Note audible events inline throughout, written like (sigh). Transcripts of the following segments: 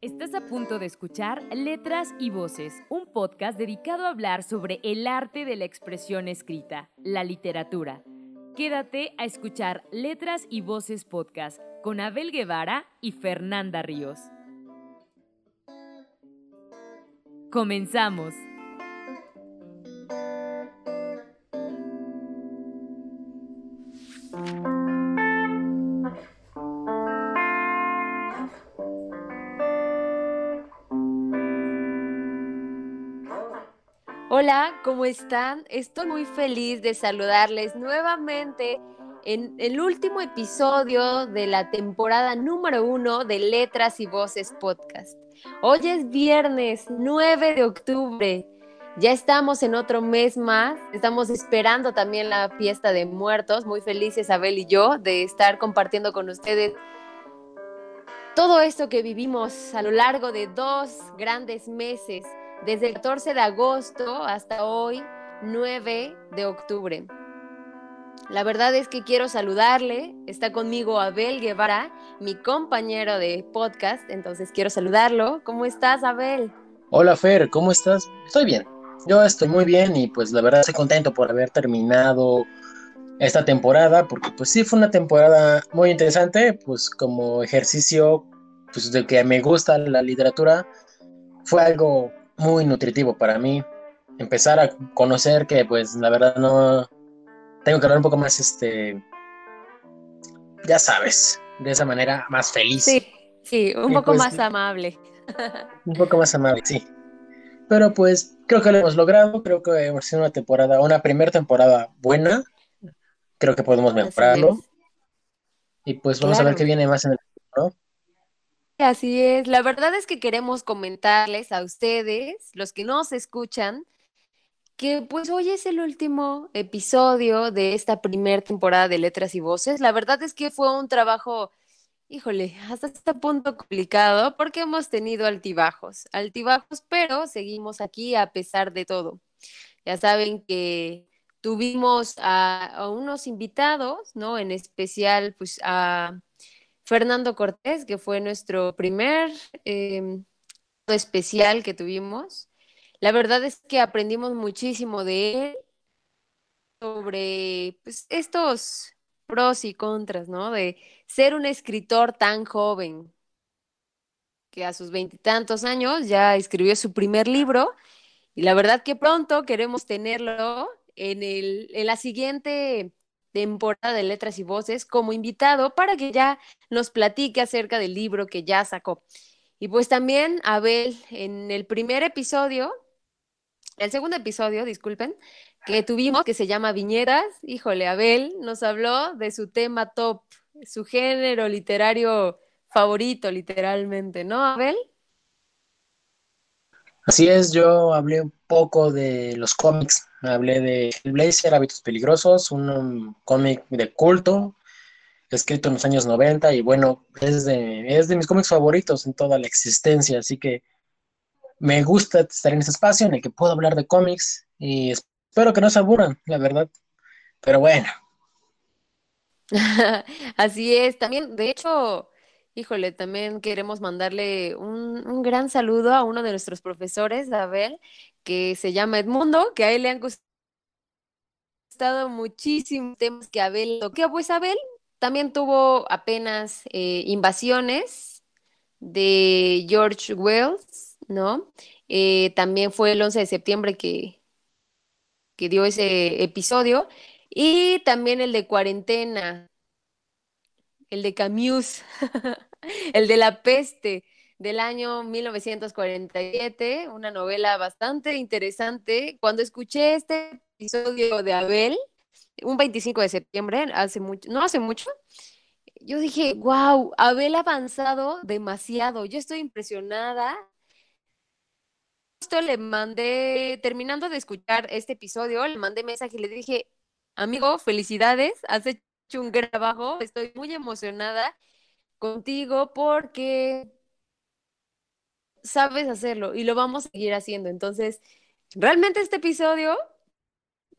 Estás a punto de escuchar Letras y Voces, un podcast dedicado a hablar sobre el arte de la expresión escrita, la literatura. Quédate a escuchar Letras y Voces podcast con Abel Guevara y Fernanda Ríos. Comenzamos. Hola, ¿cómo están? Estoy muy feliz de saludarles nuevamente en el último episodio de la temporada número uno de Letras y Voces Podcast. Hoy es viernes 9 de octubre. Ya estamos en otro mes más. Estamos esperando también la fiesta de muertos. Muy felices, Abel y yo, de estar compartiendo con ustedes todo esto que vivimos a lo largo de dos grandes meses desde el 14 de agosto hasta hoy, 9 de octubre. La verdad es que quiero saludarle. Está conmigo Abel Guevara, mi compañero de podcast, entonces quiero saludarlo. ¿Cómo estás, Abel? Hola, Fer, ¿cómo estás? Estoy bien. Yo estoy muy bien y pues la verdad estoy contento por haber terminado esta temporada, porque pues sí fue una temporada muy interesante, pues como ejercicio pues de que me gusta la literatura, fue algo muy nutritivo para mí. Empezar a conocer que, pues, la verdad no. Tengo que hablar un poco más, este. Ya sabes, de esa manera más feliz. Sí, sí, un poco pues, más amable. (laughs) Un poco más amable, sí. Pero pues creo que lo hemos logrado, creo que hemos sido una temporada, una primera temporada buena. Creo que podemos mejorarlo. Y pues vamos a ver qué viene más en el futuro, ¿no? Así es, la verdad es que queremos comentarles a ustedes, los que nos escuchan, que pues hoy es el último episodio de esta primera temporada de Letras y Voces. La verdad es que fue un trabajo, híjole, hasta este punto complicado porque hemos tenido altibajos, altibajos, pero seguimos aquí a pesar de todo. Ya saben que tuvimos a, a unos invitados, ¿no? En especial, pues a Fernando Cortés, que fue nuestro primer em, especial que tuvimos. La verdad es que aprendimos muchísimo de él sobre pues, estos pros y contras, ¿no? De ser un escritor tan joven, que a sus veintitantos años ya escribió su primer libro, y la verdad que pronto queremos tenerlo en, el, en la siguiente temporada de Letras y Voces como invitado para que ya nos platique acerca del libro que ya sacó. Y pues también Abel, en el primer episodio, el segundo episodio, disculpen, que tuvimos, que se llama Viñedas, híjole, Abel nos habló de su tema top, su género literario favorito, literalmente, ¿no, Abel? Así es, yo hablé un poco de los cómics, hablé de Blazer, Hábitos Peligrosos, un, cómic de culto, escrito en los años 90 y bueno, es de, es de mis cómics favoritos en toda la existencia, así que me gusta estar en ese espacio en el que puedo hablar de cómics y espero que no se aburran, la verdad, pero bueno. (laughs) Así es, también, de hecho, Híjole, también queremos mandarle un, gran saludo a uno de nuestros profesores, Abel, que se llama Edmundo, que a él le han gustado muchísimos temas que Abel toqué. Pues Abel también tuvo apenas eh, invasiones de George Wells, ¿no? Eh, también fue el 11 de septiembre que, que dio ese episodio. Y también el de cuarentena, el de Camus, (laughs) el de La peste del año 1947, una novela bastante interesante. Cuando escuché este episodio de Abel, un 25 de septiembre, hace mucho, no hace mucho, yo dije, wow, Abel ha avanzado demasiado, yo estoy impresionada. Justo le mandé, terminando de escuchar este episodio, le mandé mensaje y le dije, amigo, felicidades, has hecho un trabajo, estoy muy emocionada contigo porque sabes hacerlo y lo vamos a seguir haciendo. Entonces, realmente este episodio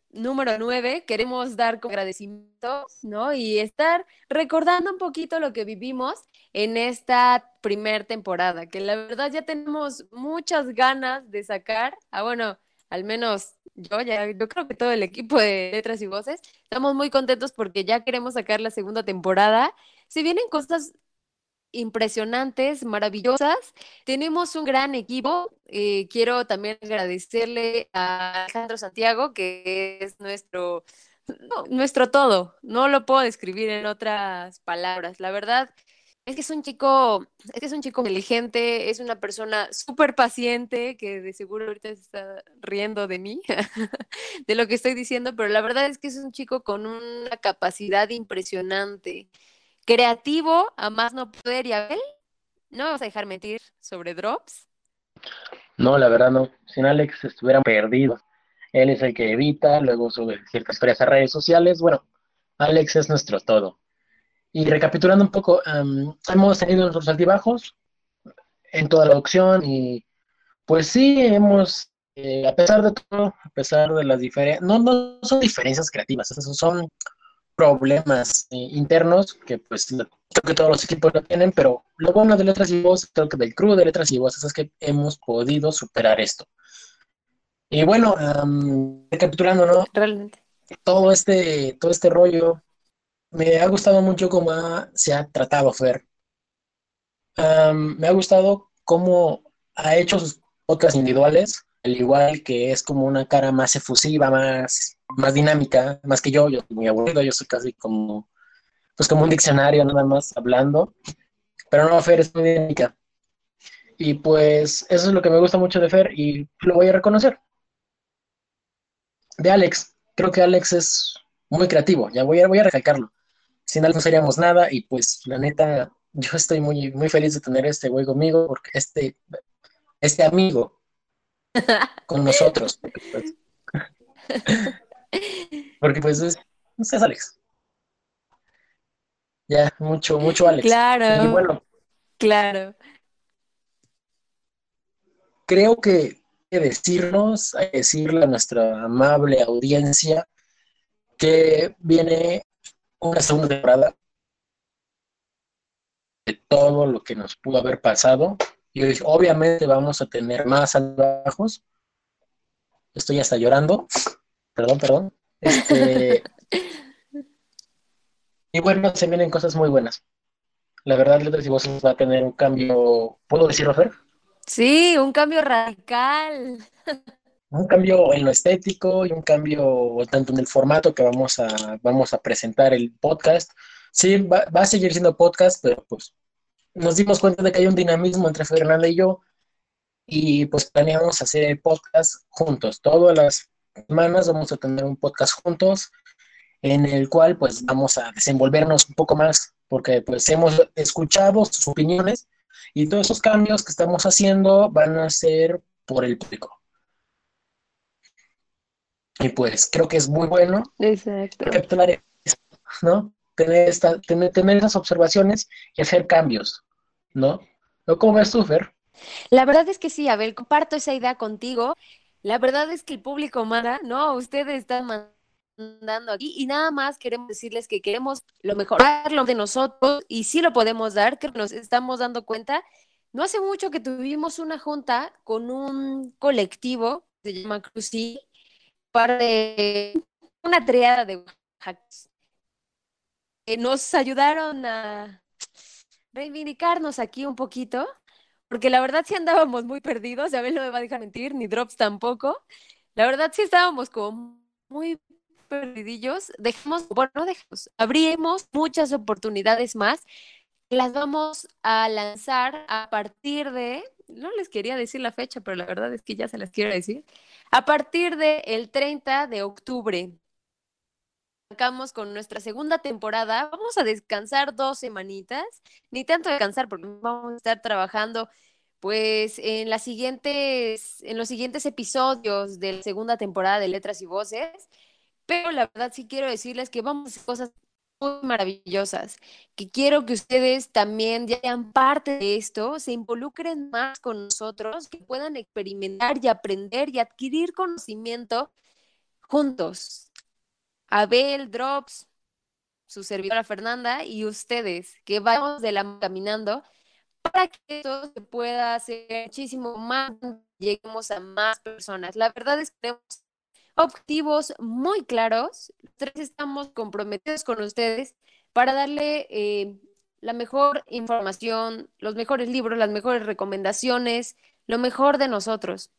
número 9 queremos dar con agradecimientos, ¿no? Y estar recordando un poquito lo que vivimos en esta primer temporada, que la verdad ya tenemos muchas ganas de sacar, ah, bueno, al menos yo ya, yo creo que todo el equipo de Letras y Voces, estamos muy contentos porque ya queremos sacar la segunda temporada. Si vienen cosas impresionantes, maravillosas. Tenemos un gran equipo. Eh, quiero también agradecerle a Alejandro Santiago, que es nuestro, nuestro todo. No lo puedo describir en otras palabras. La verdad es que es un chico, es que es un chico inteligente, es una persona súper paciente, que de seguro ahorita se está riendo de mí, (laughs) de lo que estoy diciendo, pero la verdad es que es un chico con una capacidad impresionante creativo a más no poder y ¿no me vas a dejar mentir sobre Drops? No, la verdad no. Sin Alex estuvieran perdidos. Él es el que evita, luego sube ciertas historias a redes sociales. Bueno, Alex es nuestro todo. Y recapitulando un poco, hemos tenido nuestros altibajos en toda la opción y pues sí, hemos, eh, a pesar de todo, a pesar de las diferencias, no, no son diferencias creativas, son problemas eh, internos que pues creo que todos los equipos lo tienen, pero lo bueno de Letras y Voces, creo que del crew de Letras y Voces es que hemos podido superar esto. Y bueno, recapitulando, ¿no? Realmente. Todo este, todo este rollo, me ha gustado mucho cómo se ha tratado Fer. me ha gustado cómo ha hecho sus podcasts individuales, al igual que es como una cara más efusiva, más más dinámica, más que yo, yo soy muy aburrido, yo soy casi como, pues como un diccionario nada más hablando, pero no, Fer es muy dinámica. Y pues eso es lo que me gusta mucho de Fer y lo voy a reconocer. De Alex, creo que Alex es muy creativo, ya voy a, voy a recalcarlo. Sin Alex no seríamos nada y pues la neta, yo estoy muy, muy feliz de tener este güey conmigo, porque este, este amigo (laughs) con nosotros. Pues, (laughs) porque pues es, no sé, Alex. Ya, mucho, mucho Alex. Claro. Y bueno. Claro. Creo que hay que decirnos, hay que decirle a nuestra amable audiencia que viene una segunda temporada de todo lo que nos pudo haber pasado. Y obviamente vamos a tener más bajos. Estoy hasta llorando. Perdón, perdón. Este, (laughs) y bueno, se vienen cosas muy buenas. La verdad, Letras y Voces va a tener un cambio, ¿puedo decirlo, Fer? Sí, un cambio radical. (laughs) Un cambio en lo estético y un cambio tanto en el formato que vamos a, vamos a presentar el podcast. Sí, va, va a seguir siendo podcast, pero pues nos dimos cuenta de que hay un dinamismo entre Fernanda y yo y pues planeamos hacer el podcast juntos. Todas las semanas vamos a tener un podcast juntos en el cual pues vamos a desenvolvernos un poco más porque pues hemos escuchado sus opiniones y todos esos cambios que estamos haciendo van a ser por el público. Y pues creo que es muy bueno Exacto. ¿no? Tener, esta, tener, tener esas observaciones y hacer cambios, ¿no? ¿Cómo ves tú, Fer? La verdad es que sí, Abel, comparto esa idea contigo. La verdad es que el público manda, ¿no? Ustedes están mandando aquí y nada más queremos decirles que queremos lo mejor lo de nosotros y sí lo podemos dar, que nos estamos dando cuenta. No hace mucho que tuvimos una junta con un colectivo, se llama Cruci, para una triada de hackers. nos ayudaron a reivindicarnos aquí un poquito porque la verdad sí andábamos muy perdidos, ya ven, no me va a dejar mentir, ni Drops tampoco. La verdad sí estábamos como muy perdidillos. Dejamos, bueno, no dejamos, abrimos muchas oportunidades más. Las vamos a lanzar a partir de, no les quería decir la fecha, pero la verdad es que ya se las quiero decir, a partir del el 30 de octubre. Arrancamos con nuestra segunda temporada. Vamos a descansar dos semanitas, ni tanto descansar porque vamos a estar trabajando pues en las siguientes, en los siguientes episodios de la segunda temporada de Letras y Voces. Pero la verdad sí quiero decirles que vamos a hacer cosas muy maravillosas, que quiero que ustedes también ya sean parte de esto, se involucren más con nosotros, que puedan experimentar y aprender y adquirir conocimiento juntos. Abel, Drops, su servidora Fernanda y ustedes, que vamos de la caminando para que esto se pueda hacer muchísimo más, lleguemos a más personas. La verdad es que tenemos objetivos muy claros. Tres estamos comprometidos con ustedes para darle eh, la mejor información, los mejores libros, las mejores recomendaciones, lo mejor de nosotros.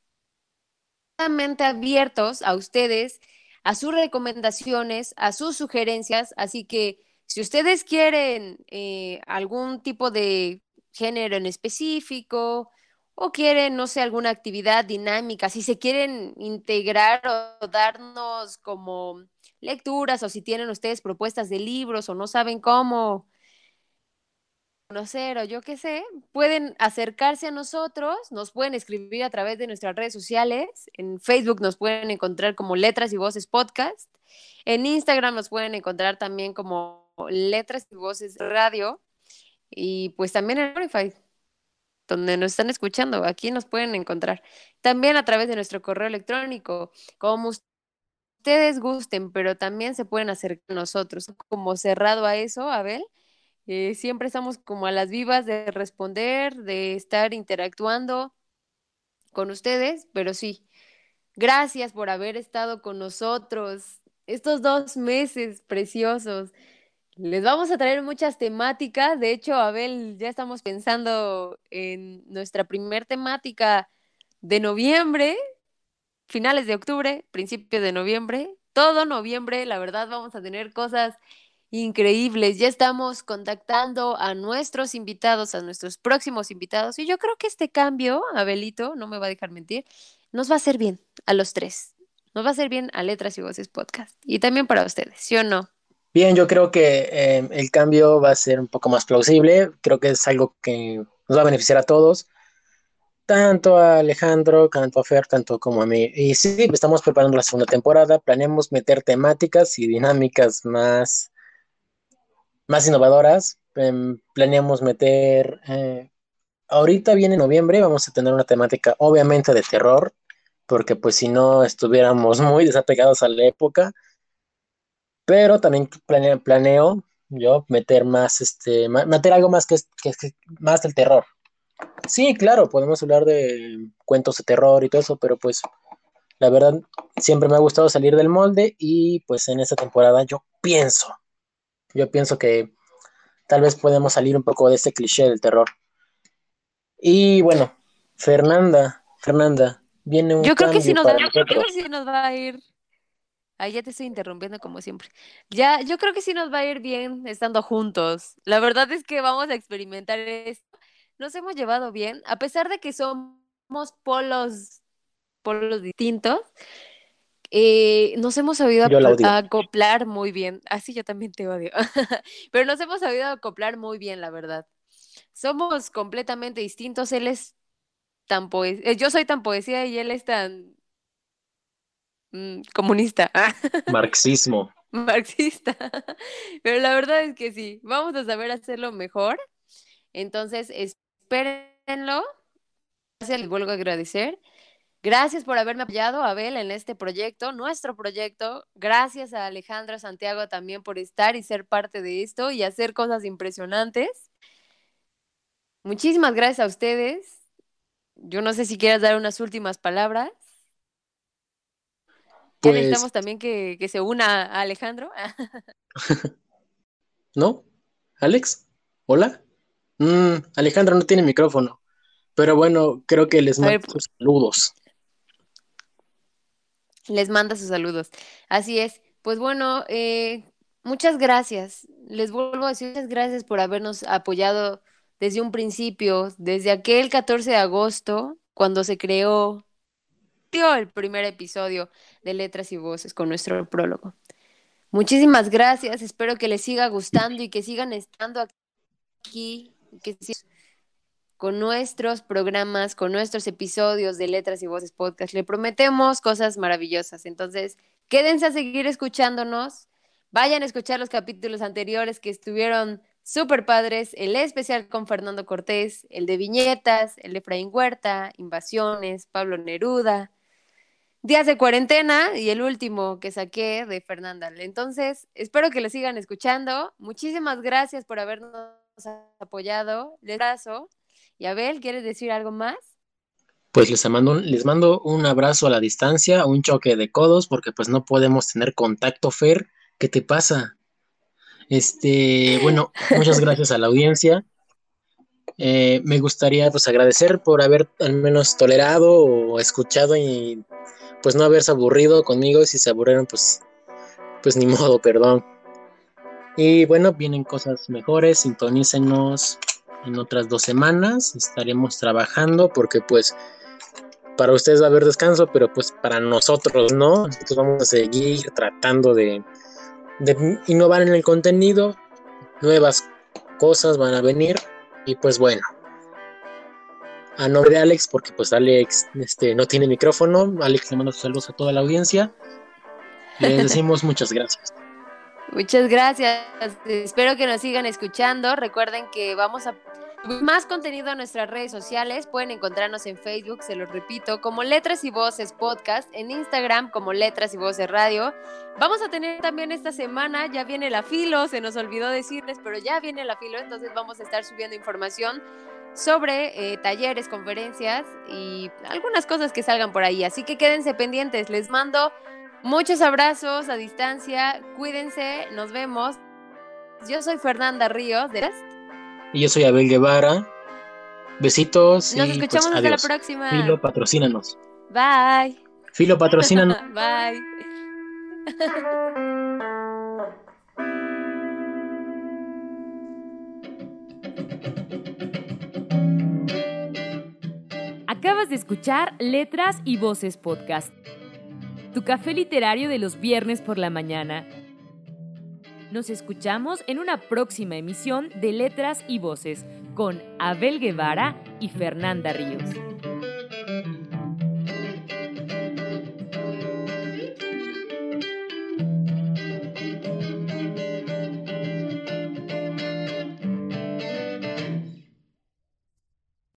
Totalmente abiertos a ustedes, a sus recomendaciones, a sus sugerencias. Así que si ustedes quieren eh, algún tipo de género en específico o quieren, no sé, alguna actividad dinámica, si se quieren integrar o darnos como lecturas o si tienen ustedes propuestas de libros o no saben cómo conocer o yo qué sé, pueden acercarse a nosotros, nos pueden escribir a través de nuestras redes sociales, en Facebook nos pueden encontrar como Letras y Voces Podcast, en Instagram nos pueden encontrar también como Letras y Voces Radio y pues también en Spotify, donde nos están escuchando, aquí nos pueden encontrar. También a través de nuestro correo electrónico, como ustedes gusten, pero también se pueden acercar a nosotros. Como cerrado a eso, Abel, eh, siempre estamos como a las vivas de responder, de estar interactuando con ustedes, pero sí, gracias por haber estado con nosotros estos dos meses preciosos. Les vamos a traer muchas temáticas. De hecho, Abel, ya estamos pensando en nuestra primer temática de noviembre, finales de octubre, principios de noviembre. Todo noviembre, la verdad, vamos a tener cosas increíbles. Ya estamos contactando a nuestros invitados, a nuestros próximos invitados. Y yo creo que este cambio, Abelito, no me va a dejar mentir, nos va a hacer bien a los tres. Nos va a hacer bien a Letras y Voces Podcast. Y también para ustedes, ¿sí o no? Bien, yo creo que eh, el cambio va a ser un poco más plausible. Creo que es algo que nos va a beneficiar a todos, tanto a Alejandro, tanto a Fer, tanto como a mí. Y sí, estamos preparando la segunda temporada. Planeamos meter temáticas y dinámicas más, más innovadoras. Em, planeamos meter. Eh, ahorita viene noviembre, vamos a tener una temática, obviamente, de terror, porque pues si no estuviéramos (laughs) muy desapegados a la época pero también planeo, yo meter más, este, meter algo más que, que, más del terror. Sí, claro, podemos hablar de cuentos de terror y todo eso, pero pues la verdad siempre me ha gustado salir del molde y pues en esta temporada yo pienso, yo pienso que tal vez podemos salir un poco de este cliché del terror. Y bueno, Fernanda, Fernanda, viene un yo creo que sí nos, yo creo que sí nos va a ir Ahí ya te estoy interrumpiendo como siempre. Ya, yo creo que sí nos va a ir bien estando juntos. La verdad es que vamos a experimentar esto. Nos hemos llevado bien, a pesar de que somos polos, polos distintos. Eh, nos hemos sabido acoplar muy bien. Así ah, yo también te odio. (laughs) Pero nos hemos sabido acoplar muy bien, la verdad. Somos completamente distintos. Él es tan poesía. Eh, yo soy tan poesía y él es tan Mm, comunista. (laughs) Marxismo. Marxista. (laughs) Pero la verdad es que sí, vamos a saber hacerlo mejor. Entonces, espérenlo. Les vuelvo a agradecer. Gracias por haberme apoyado, Abel, en este proyecto, nuestro proyecto. Gracias a Alejandra Santiago también por estar y ser parte de esto y hacer cosas impresionantes. Muchísimas gracias a ustedes. Yo no sé si quieras dar unas últimas palabras. Pues... necesitamos también que, se una a Alejandro. (laughs) ¿No? ¿Alex? ¿Hola? Mm, Alejandro no tiene micrófono. Pero bueno, creo que les mando sus saludos. Les manda sus saludos. Así es. Pues bueno, eh, muchas gracias. Les vuelvo a decir muchas gracias por habernos apoyado desde un principio, desde aquel 14 de agosto, cuando se creó el primer episodio de Letras y Voces con nuestro prólogo. Muchísimas gracias, espero que les siga gustando y que sigan estando aquí, con nuestros programas, con nuestros episodios de Letras y Voces Podcast. Le prometemos cosas maravillosas, entonces quédense a seguir escuchándonos, vayan a escuchar los capítulos anteriores que estuvieron súper padres, el especial con Fernando Cortés, el de viñetas, el de Efraín Huerta, Invasiones, Pablo Neruda, días de cuarentena y el último que saqué de Fernanda. Entonces, espero que lo sigan escuchando. Muchísimas gracias por habernos apoyado. Les abrazo. Y Abel, ¿quieres decir algo más? Pues les mando, les mando un abrazo a la distancia, un choque de codos, porque pues no podemos tener contacto, Fer. ¿Qué te pasa? Este, bueno, muchas gracias a la audiencia. Eh, me gustaría pues agradecer por haber al menos tolerado o escuchado y pues no haberse aburrido conmigo. Si se aburrieron, pues, pues ni (laughs) modo, perdón. Y bueno, vienen cosas mejores, sintonícenos en otras dos semanas. Estaremos trabajando porque pues para ustedes va a haber descanso, pero pues para nosotros no. Nosotros vamos a seguir tratando de, de innovar en el contenido. Nuevas cosas van a venir. Y pues bueno, a nombre de Alex, porque pues Alex este, no tiene micrófono, Alex le manda saludos a toda la audiencia. Les (laughs) decimos muchas gracias. Muchas gracias. Espero que nos sigan escuchando. Recuerden que vamos a más contenido en nuestras redes sociales. Pueden encontrarnos en Facebook, se los repito, como Letras y Voces Podcast, en Instagram como Letras y Voces Radio. Vamos a tener también esta semana, ya viene la filo, se nos olvidó decirles, pero ya viene la filo, entonces vamos a estar subiendo información sobre eh, talleres, conferencias y algunas cosas que salgan por ahí. Así que quédense pendientes. Les mando muchos abrazos a distancia. Cuídense, nos vemos. Yo soy Fernanda Ríos de y yo soy Abel Guevara. Besitos. Nos pues, escuchamos hasta la próxima. Filo, patrocínanos. Bye. Filo, patrocínanos. (laughs) Bye. (laughs) Acabas de escuchar Letras y Voces Podcast, tu café literario de los viernes por la mañana. Nos escuchamos en una próxima emisión de Letras y Voces con Abel Guevara y Fernanda Ríos.